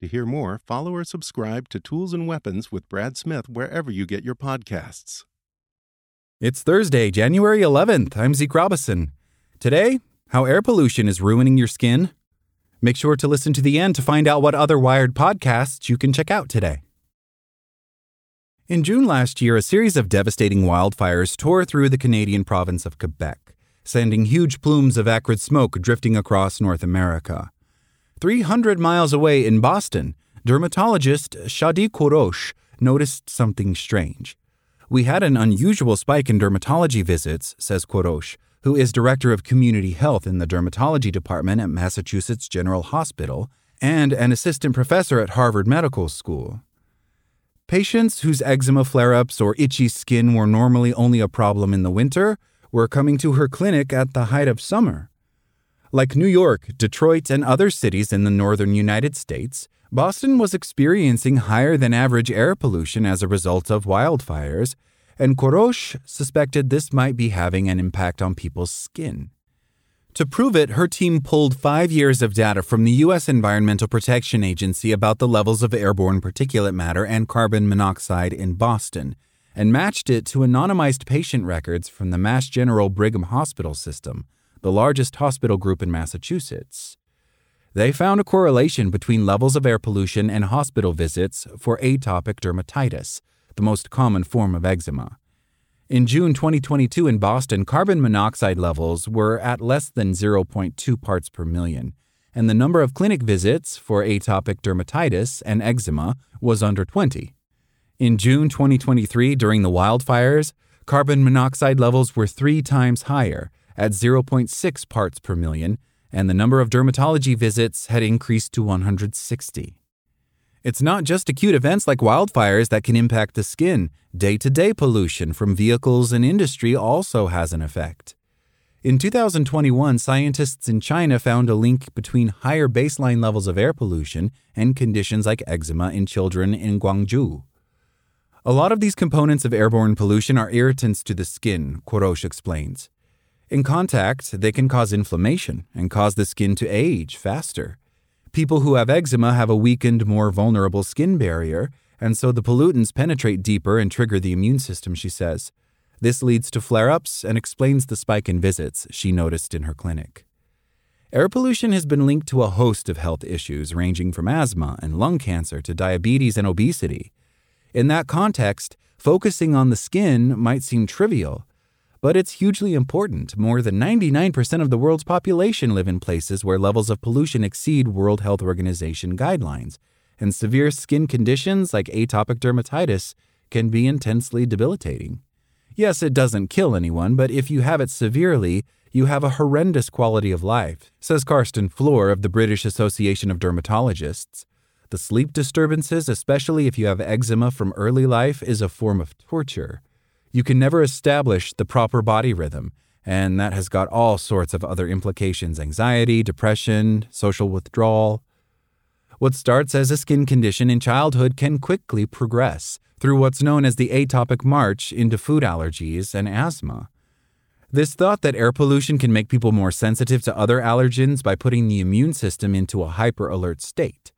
To hear more, follow or subscribe to Tools and Weapons with Brad Smith wherever you get your podcasts. It's Thursday, January 11th. I'm Zeke Robison. Today, how air pollution is ruining your skin. Make sure to listen to the end to find out what other Wired podcasts you can check out today. In June last year, a series of devastating wildfires tore through the Canadian province of Quebec, sending huge plumes of acrid smoke drifting across North America. 300 miles away in Boston, dermatologist Shadi Kourosh noticed something strange. We had an unusual spike in dermatology visits, says Kourosh, who is director of community health in the dermatology department at Massachusetts General Hospital and an assistant professor at Harvard Medical School. Patients whose eczema flare ups or itchy skin were normally only a problem in the winter were coming to her clinic at the height of summer. Like New York, Detroit, and other cities in the northern United States, Boston was experiencing higher than average air pollution as a result of wildfires, and Kourosh suspected this might be having an impact on people's skin. To prove it, her team pulled five years of data from the U.S. Environmental Protection Agency about the levels of airborne particulate matter and carbon monoxide in Boston, and matched it to anonymized patient records from the Mass General Brigham Hospital system the largest hospital group in Massachusetts. They found a correlation between levels of air pollution and hospital visits for atopic dermatitis, the most common form of eczema. In June 2022 in Boston, carbon monoxide levels were at less than 0.2 parts per million, and the number of clinic visits for atopic dermatitis and eczema was under 20. In June 2023, during the wildfires, carbon monoxide levels were three times higher, at 0.6 parts per million, and the number of dermatology visits had increased to 160. It's not just acute events like wildfires that can impact the skin. Day to day pollution from vehicles and industry also has an effect. In 2021, scientists in China found a link between higher baseline levels of air pollution and conditions like eczema in children in Guangzhou. A lot of these components of airborne pollution are irritants to the skin, Kourosh explains. In contact, they can cause inflammation and cause the skin to age faster. People who have eczema have a weakened, more vulnerable skin barrier, and so the pollutants penetrate deeper and trigger the immune system, she says. This leads to flare ups and explains the spike in visits she noticed in her clinic. Air pollution has been linked to a host of health issues ranging from asthma and lung cancer to diabetes and obesity. In that context, focusing on the skin might seem trivial, but it's hugely important. More than 99% of the world's population live in places where levels of pollution exceed World Health Organization guidelines, and severe skin conditions like atopic dermatitis can be intensely debilitating. Yes, it doesn't kill anyone, but if you have it severely, you have a horrendous quality of life, says Carsten Flohr of the British Association of Dermatologists. The sleep disturbances, especially if you have eczema from early life, is a form of torture. You can never establish the proper body rhythm, and that has got all sorts of other implications anxiety, depression, social withdrawal. What starts as a skin condition in childhood can quickly progress through what's known as the atopic march into food allergies and asthma. This thought that air pollution can make people more sensitive to other allergens by putting the immune system into a hyper alert state.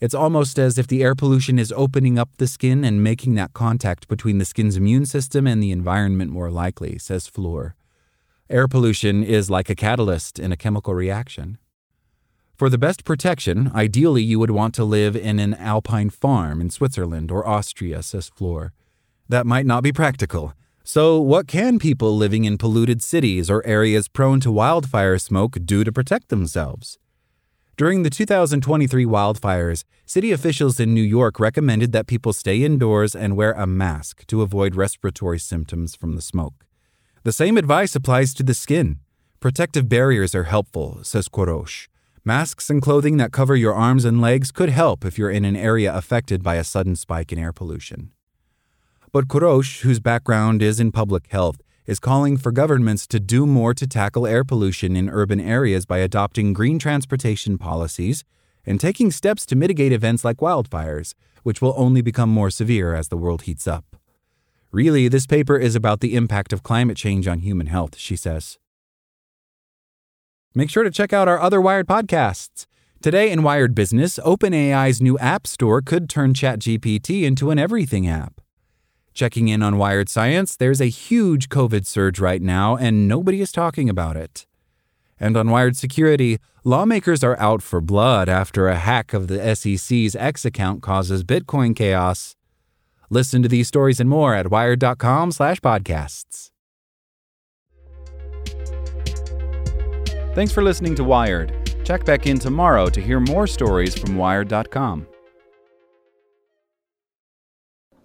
It's almost as if the air pollution is opening up the skin and making that contact between the skin's immune system and the environment more likely, says Flohr. Air pollution is like a catalyst in a chemical reaction. For the best protection, ideally you would want to live in an alpine farm in Switzerland or Austria, says Flohr. That might not be practical. So, what can people living in polluted cities or areas prone to wildfire smoke do to protect themselves? During the 2023 wildfires, city officials in New York recommended that people stay indoors and wear a mask to avoid respiratory symptoms from the smoke. The same advice applies to the skin. Protective barriers are helpful, says Kourosh. Masks and clothing that cover your arms and legs could help if you're in an area affected by a sudden spike in air pollution. But Kourosh, whose background is in public health, is calling for governments to do more to tackle air pollution in urban areas by adopting green transportation policies and taking steps to mitigate events like wildfires, which will only become more severe as the world heats up. Really, this paper is about the impact of climate change on human health, she says. Make sure to check out our other Wired podcasts. Today in Wired Business, OpenAI's new App Store could turn ChatGPT into an everything app. Checking in on Wired Science, there's a huge COVID surge right now, and nobody is talking about it. And on Wired Security, lawmakers are out for blood after a hack of the SEC's X account causes Bitcoin chaos. Listen to these stories and more at wired.com/podcasts. Thanks for listening to Wired. Check back in tomorrow to hear more stories from wired.com.